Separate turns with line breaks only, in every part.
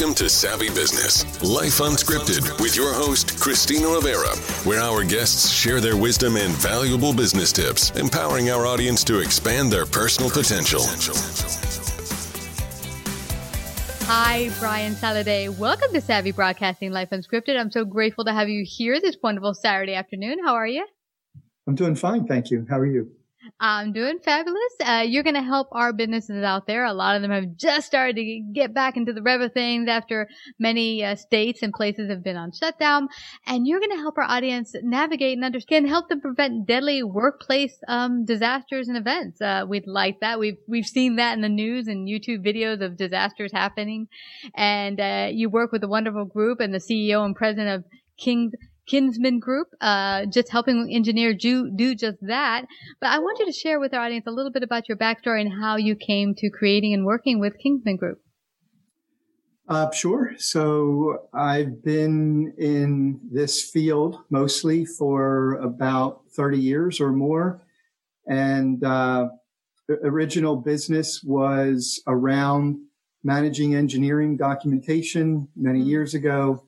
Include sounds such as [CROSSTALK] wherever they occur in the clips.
Welcome to Savvy Business, Life Unscripted, with your host, Christina Rivera, where our guests share their wisdom and valuable business tips, empowering our audience to expand their personal potential.
Hi, Brian Sallade. Welcome to Savvy Broadcasting Life Unscripted. I'm so grateful to have you here this wonderful Saturday afternoon. How are you?
I'm doing fine, thank you. How are you?
I'm doing fabulous. Uh, you're going to help our businesses out there. A lot of them have just started to get back into the rev of things after many uh, states and places have been on shutdown. And you're going to help our audience navigate and understand, help them prevent deadly workplace um, disasters and events. Uh, we'd like that. We've we've seen that in the news and YouTube videos of disasters happening. And uh, you work with a wonderful group and the CEO and president of King's Kinsmen Group, uh, just helping engineer do, do just that. But I want you to share with our audience a little bit about your backstory and how you came to creating and working with Kinsmen Group.
Uh, sure. So I've been in this field mostly for about 30 years or more. And uh, the original business was around managing engineering documentation many years ago.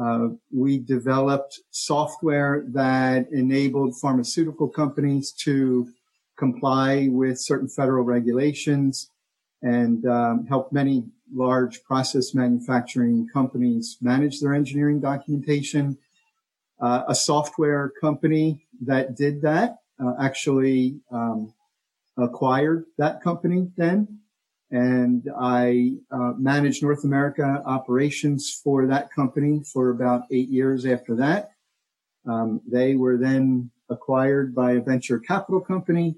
Uh, we developed software that enabled pharmaceutical companies to comply with certain federal regulations and um, help many large process manufacturing companies manage their engineering documentation. Uh, a software company that did that uh, actually um, acquired that company then and I uh, managed North America operations for that company for about eight years after that. Um, they were then acquired by a venture capital company.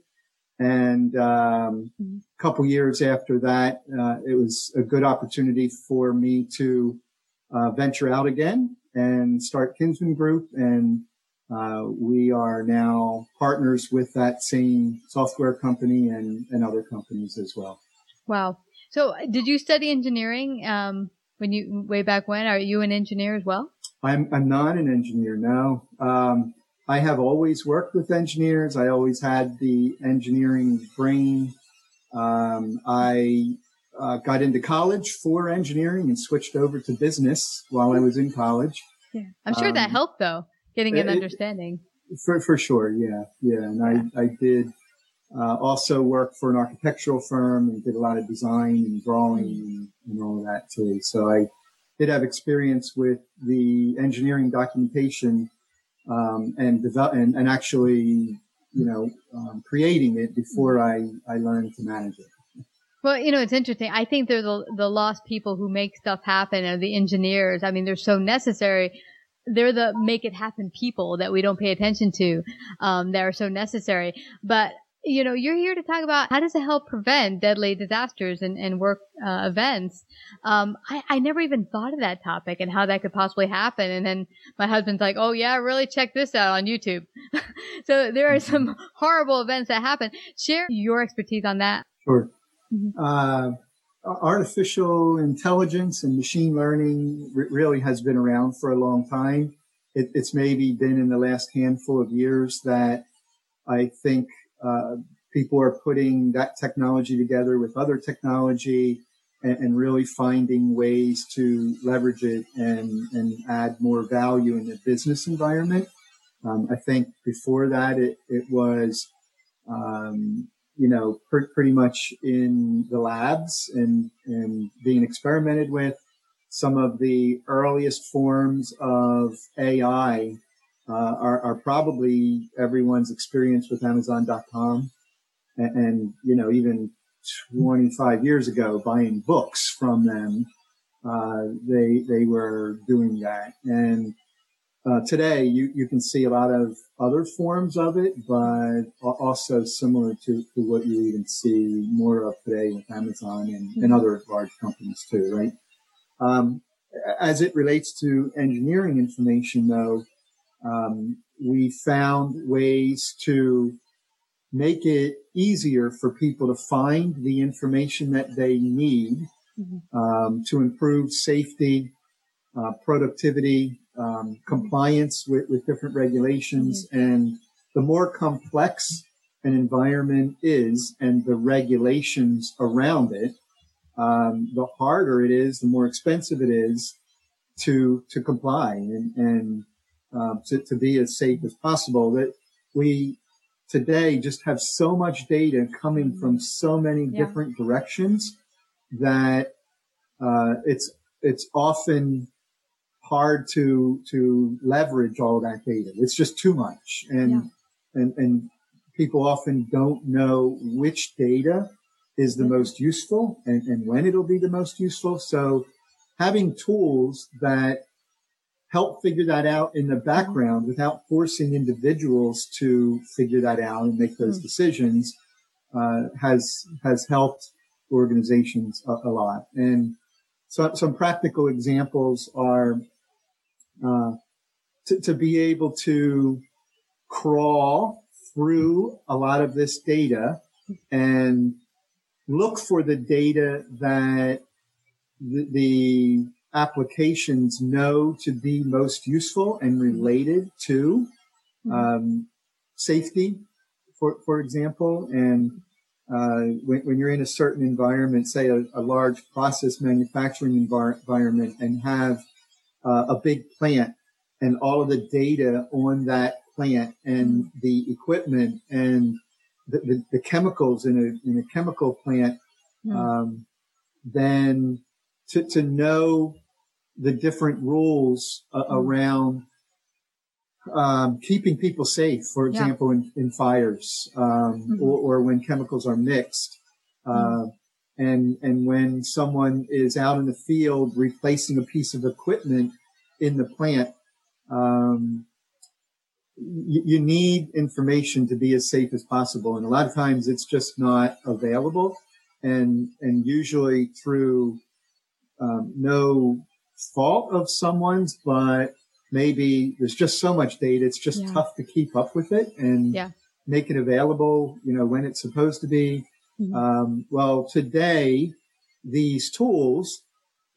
And um, a couple years after that, uh, it was a good opportunity for me to uh, venture out again and start Kinsmen Group. And uh, we are now partners with that same software company and, and other companies as well.
Wow. So did you study engineering um, when you way back when? Are you an engineer as well?
I'm I'm not an engineer. No. Um, I have always worked with engineers. I always had the engineering brain. Um, I uh, got into college for engineering and switched over to business while I was in college.
Yeah. I'm sure um, that helped though, getting an it, understanding.
For, for sure. Yeah. Yeah. And yeah. I, I did uh, also worked for an architectural firm and did a lot of design and drawing and, and all of that too. So I did have experience with the engineering documentation um, and develop and, and, actually, you know, um, creating it before I, I learned to manage it.
Well, you know, it's interesting. I think they're the, the lost people who make stuff happen or the engineers. I mean, they're so necessary. They're the make it happen people that we don't pay attention to, um, that are so necessary. But you know, you're here to talk about how does it help prevent deadly disasters and, and work uh, events. Um, I, I never even thought of that topic and how that could possibly happen. And then my husband's like, "Oh yeah, really check this out on YouTube." [LAUGHS] so there are some horrible events that happen. Share your expertise on that.
Sure. Mm-hmm. Uh, artificial intelligence and machine learning r- really has been around for a long time. It, it's maybe been in the last handful of years that I think uh, people are putting that technology together with other technology and, and, really finding ways to leverage it and, and add more value in the business environment. Um, I think before that, it, it was, um, you know, per, pretty much in the labs and, and being experimented with. Some of the earliest forms of AI uh, are, are, probably everyone's experience with Amazon.com. And, and, you know, even 25 years ago, buying books from them, uh, they, they were doing that. And uh, today you, you can see a lot of other forms of it, but also similar to, to what you even see more of today with Amazon and, and other large companies too, right? Um, as it relates to engineering information though, um, we found ways to make it easier for people to find the information that they need mm-hmm. um, to improve safety, uh, productivity, um, compliance with, with, different regulations. Mm-hmm. And the more complex an environment is and the regulations around it, um, the harder it is, the more expensive it is to to comply. And, and um, to, to be as safe as possible. That we today just have so much data coming from so many yeah. different directions that uh, it's it's often hard to to leverage all that data. It's just too much, and yeah. and and people often don't know which data is the most useful and, and when it'll be the most useful. So having tools that help figure that out in the background without forcing individuals to figure that out and make those mm. decisions uh, has has helped organizations a, a, lot. And so some practical examples are uh, to, to be able to crawl through a lot of this data and look for the data that the, the applications know to be most useful and related to mm-hmm. um, safety, for, for example. And uh, when, when, you're in a certain environment, say a, a large process manufacturing envir- environment, and have uh, a big plant and all of the data on that plant and the equipment and the, the, the chemicals in a, in a chemical plant, mm. um, then to, to know the different rules uh, mm-hmm. around um, keeping people safe, for example, yeah. in, in, fires um, mm-hmm. or, or, when chemicals are mixed. Uh, mm-hmm. and, and when someone is out in the field replacing a piece of equipment in the plant, um, you, you need information to be as safe as possible. And a lot of times it's just not available. And, and usually through um, no fault of someone's, but maybe there's just so much data. It's just yeah. tough to keep up with it and yeah. make it available, you know, when it's supposed to be. Mm-hmm. Um, well, today, these tools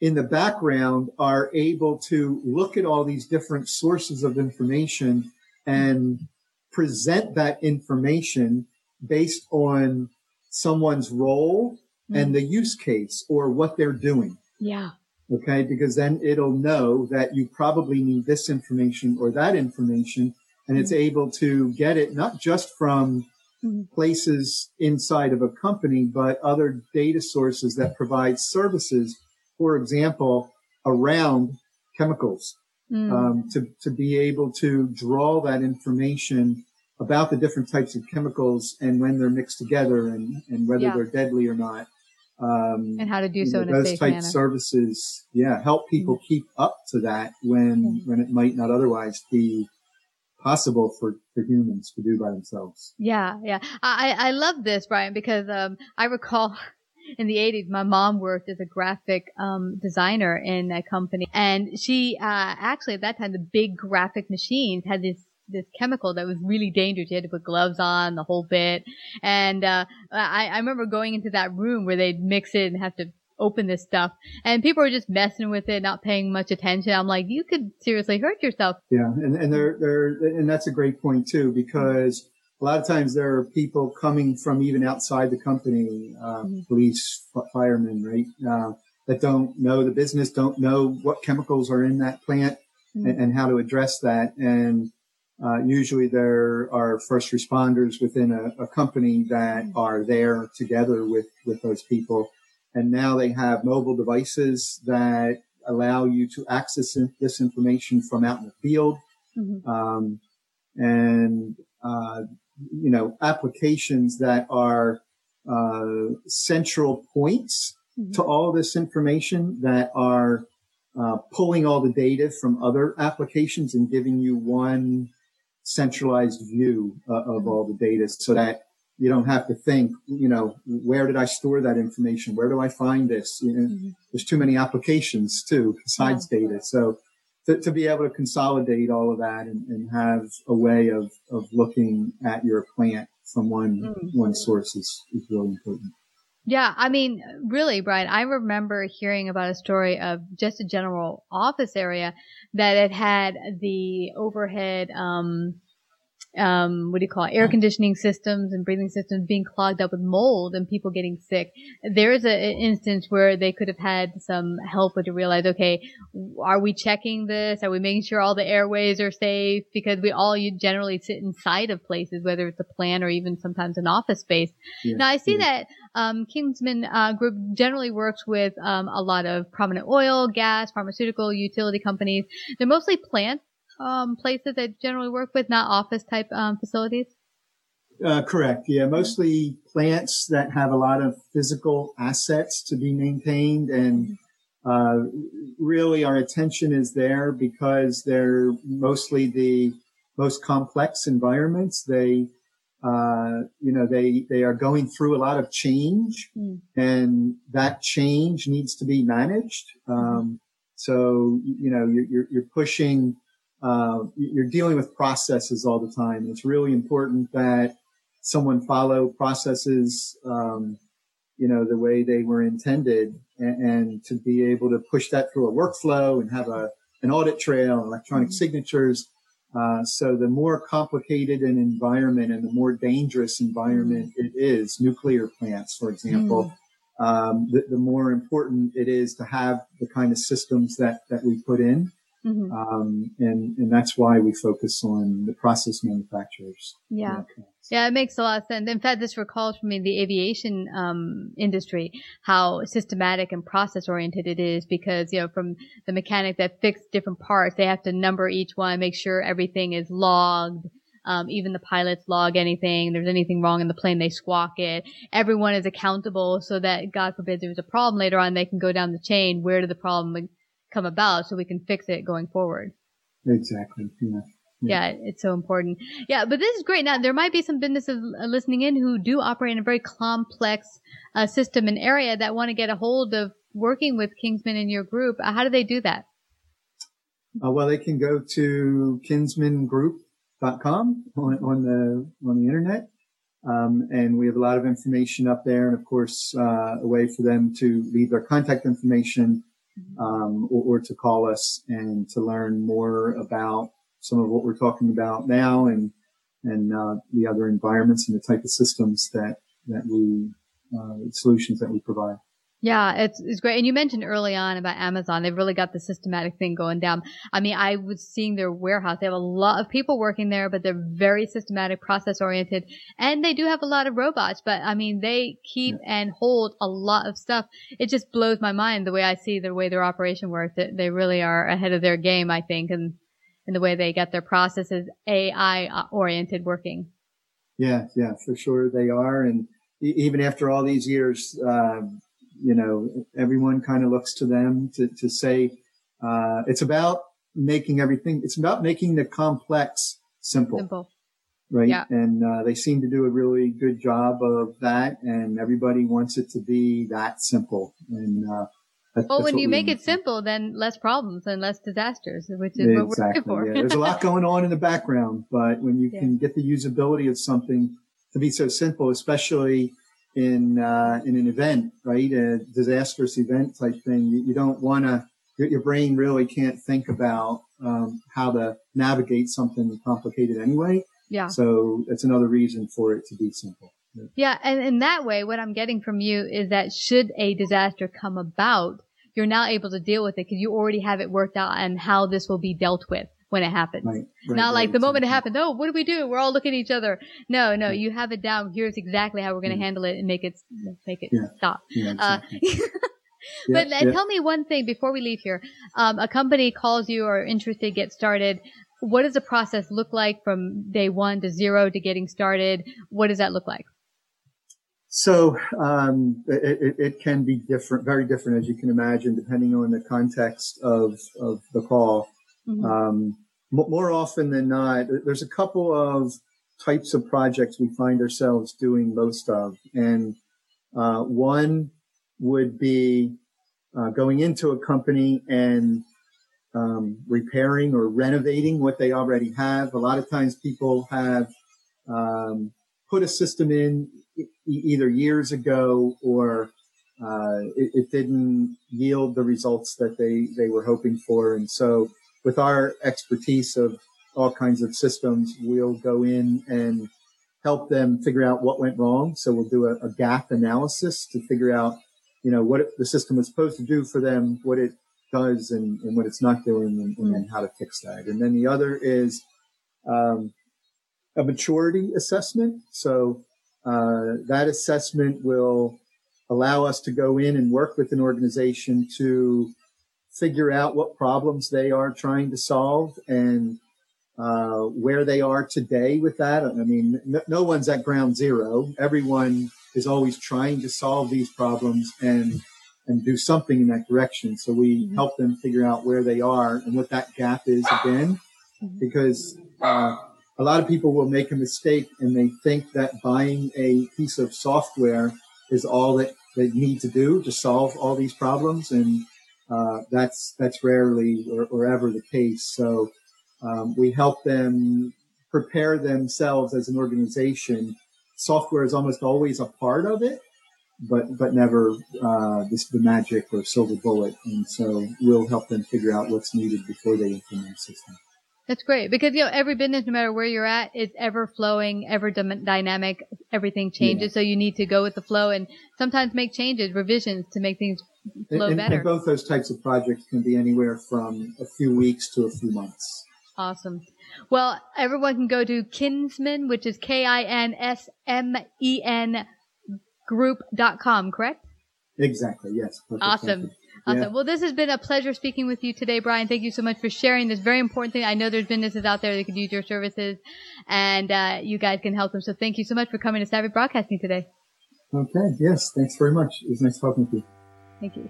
in the background are able to look at all these different sources of information and present that information based on someone's role mm. and the use case or what they're doing.
Yeah.
Okay. Because then it'll know that you probably need this information or that information and it's able to get it not just from mm. places inside of a company, but other data sources that provide services. For example, around chemicals, mm. um, to, to be able to draw that information about the different types of chemicals and when they're mixed together and, and whether yeah. they're deadly or not.
Um, and how to do so in
those
safe
type
manner.
services, yeah, help people mm-hmm. keep up to that when when it might not otherwise be possible for, for humans to do by themselves.
Yeah, yeah. I, I love this, Brian, because um, I recall [LAUGHS] in the 80s, my mom worked as a graphic um, designer in a company. And she uh, actually, at that time, the big graphic machines had this this chemical that was really dangerous. You had to put gloves on, the whole bit. And uh, I, I remember going into that room where they'd mix it and have to open this stuff and people were just messing with it not paying much attention i'm like you could seriously hurt yourself
yeah and, and they're they're and that's a great point too because a lot of times there are people coming from even outside the company uh, mm-hmm. police firemen right uh, that don't know the business don't know what chemicals are in that plant mm-hmm. and, and, how to address that and uh, usually there are first responders within a, a company that mm-hmm. are there together with, with those people. And now they have mobile devices that allow you to access this information from out in the field. Mm-hmm. Um, and, uh, you know, applications that are, uh, central points mm-hmm. to all this information that are, uh, pulling all the data from other applications and giving you one centralized view uh, of all the data so that you don't have to think, you know, where did I store that information? Where do I find this? You know, mm-hmm. there's too many applications too, besides yeah. data. So to, to, be able to consolidate all of that and, and, have a way of, of looking at your plant from one, mm-hmm. one source is, is really important.
Yeah, I mean, really, Brian, I remember hearing about a story of just a general office area that it had the overhead, um, um, what do you call it, air conditioning systems and breathing systems being clogged up with mold and people getting sick. There is an instance where they could have had some help with to realize, okay, are we checking this? Are we making sure all the airways are safe? Because we all generally sit inside of places, whether it's a plant or even sometimes an office space. Yeah, now I see yeah. that, um, Kingsman, uh, Group generally works with, um, a lot of prominent oil, gas, pharmaceutical, utility companies. They're mostly plant um, places that generally work with, not office type um, facilities?
Uh, correct. Yeah, mostly plants that have a lot of physical assets to be maintained, and uh, really our attention is there because they're mostly the most complex environments. They, uh, you know, they they are going through a lot of change, mm. and that change needs to be managed. Um, so you know, you're, you're pushing uh, you're dealing with processes all the time. It's really important that someone follow processes, um, you know, the way they were intended and, and, to be able to push that through a workflow and have a, an audit trail, electronic mm-hmm. signatures. Uh, so the more complicated an environment and the more dangerous environment mm-hmm. it is, nuclear plants, for example, mm-hmm. um, the, the more important it is to have the kind of systems that, that we put in. Mm-hmm. Um, and, and that's why we focus on the process manufacturers.
Yeah. Yeah, it makes a lot of sense. In fact, this recalls for me the aviation um, industry, how systematic and process oriented it is because, you know, from the mechanic that fix different parts, they have to number each one, make sure everything is logged. Um, even the pilots log anything. There's anything wrong in the plane, they squawk it. Everyone is accountable so that, God forbid, there's a problem later on, they can go down the chain. Where did the problem come about so we can fix it going forward.
Exactly. Yeah.
Yeah. yeah. it's so important. Yeah, but this is great. Now, there might be some businesses listening in who do operate in a very complex uh, system and area that want to get a hold of working with Kingsman and your group. Uh, how do they do that?
Uh, well, they can go to kinsmengroup.com on, on the on the internet, um, and we have a lot of information up there, and of course, uh, a way for them to leave their contact information um, or, or, to call us and to learn more about some of what we're talking about now and and uh, the other environments and the type of systems that that we uh, solutions that we provide.
Yeah, it's it's great. And you mentioned early on about Amazon. They've really got the systematic thing going down. I mean, I was seeing their warehouse. They have a lot of people working there, but they're very systematic, process oriented, and they do have a lot of robots. But I mean, they keep and hold a lot of stuff. It just blows my mind the way I see the way their operation works. They, they really are ahead of their game, I think, and in the way they get their processes AI oriented working.
Yeah, yeah, for sure they are, and even after all these years. Um, you know, everyone kind of looks to them to, to say, uh, it's about making everything, it's about making the complex simple.
Simple.
Right. Yeah. And, uh, they seem to do a really good job of that. And everybody wants it to be that simple. And, uh,
that's, well, when you make it simple, then less problems and less disasters, which is exactly, what we're looking for.
yeah. There's a lot going on in the background, but when you yeah. can get the usability of something to be so simple, especially in uh, in an event, right? A disastrous event type thing. You, you don't want to. Your, your, brain really can't think about um, how to navigate something complicated anyway.
Yeah.
So that's another reason for it to be simple.
Yeah. yeah, and in that way, what I'm getting from you is that should a disaster come about, you're now able to deal with it because you already have it worked out and how this will be dealt with when it happens. Right, right, Not like the moment it happened, oh, what do we do? We're all looking at each other. No, no, you have it down. Here's exactly how we're going to handle it and make it, make it yeah. stop.
Yeah, uh, exactly. [LAUGHS] uh,
but yeah, tell me one thing before we leave here. Um, a company calls you or interested, get started. What does the process look like from day one to zero to getting started? What does that look like?
So um, it, it, it, can be different, very different, as you can imagine, depending on the context of of the call. Mm-hmm. Um, more often than not, there's a couple of types of projects we find ourselves doing most of. And uh, one would be uh, going into a company and um, repairing or renovating what they already have. A lot of times people have um, put a system in e- either years ago or uh, it, it, didn't yield the results that they, they were hoping for. And so with our expertise of all kinds of systems, we'll go in and help them figure out what went wrong. So we'll do a, a gap analysis to figure out, you know, what the system was supposed to do for them, what it does and, and what it's not doing and, and, then how to fix that. And then the other is, um, a maturity assessment. So, uh, that assessment will allow us to go in and work with an organization to figure out what problems they are trying to solve and uh, where they are today with that. I mean, no, no, one's at ground zero. Everyone is always trying to solve these problems and and do something in that direction. So we mm-hmm. help them figure out where they are and what that gap is again, mm-hmm. because uh, a lot of people will make a mistake and they think that buying a piece of software is all that they need to do to solve all these problems and uh, that's that's rarely or, or, ever the case. So um, we help them prepare themselves as an organization. Software is almost always a part of it, but but never uh, this the magic or silver bullet. And so we'll help them figure out what's needed before they implement a system.
That's great because you know every business, no matter where you're at, is ever flowing, ever dynamic. Everything changes, yeah. so you need to go with the flow and sometimes make changes, revisions to make things flow
and,
better.
And both those types of projects can be anywhere from a few weeks to a few months.
Awesome. Well, everyone can go to Kinsmen, which is K-I-N-S-M-E-N group.com, correct?
Exactly. Yes.
Perfect. Awesome. Awesome. Yeah. Well, this has been a pleasure speaking with you today, Brian. Thank you so much for sharing this very important thing. I know there's businesses out there that could use your services, and uh, you guys can help them. So thank you so much for coming to Savvy Broadcasting today.
Okay. Yes. Thanks very much. It was nice talking to you.
Thank you.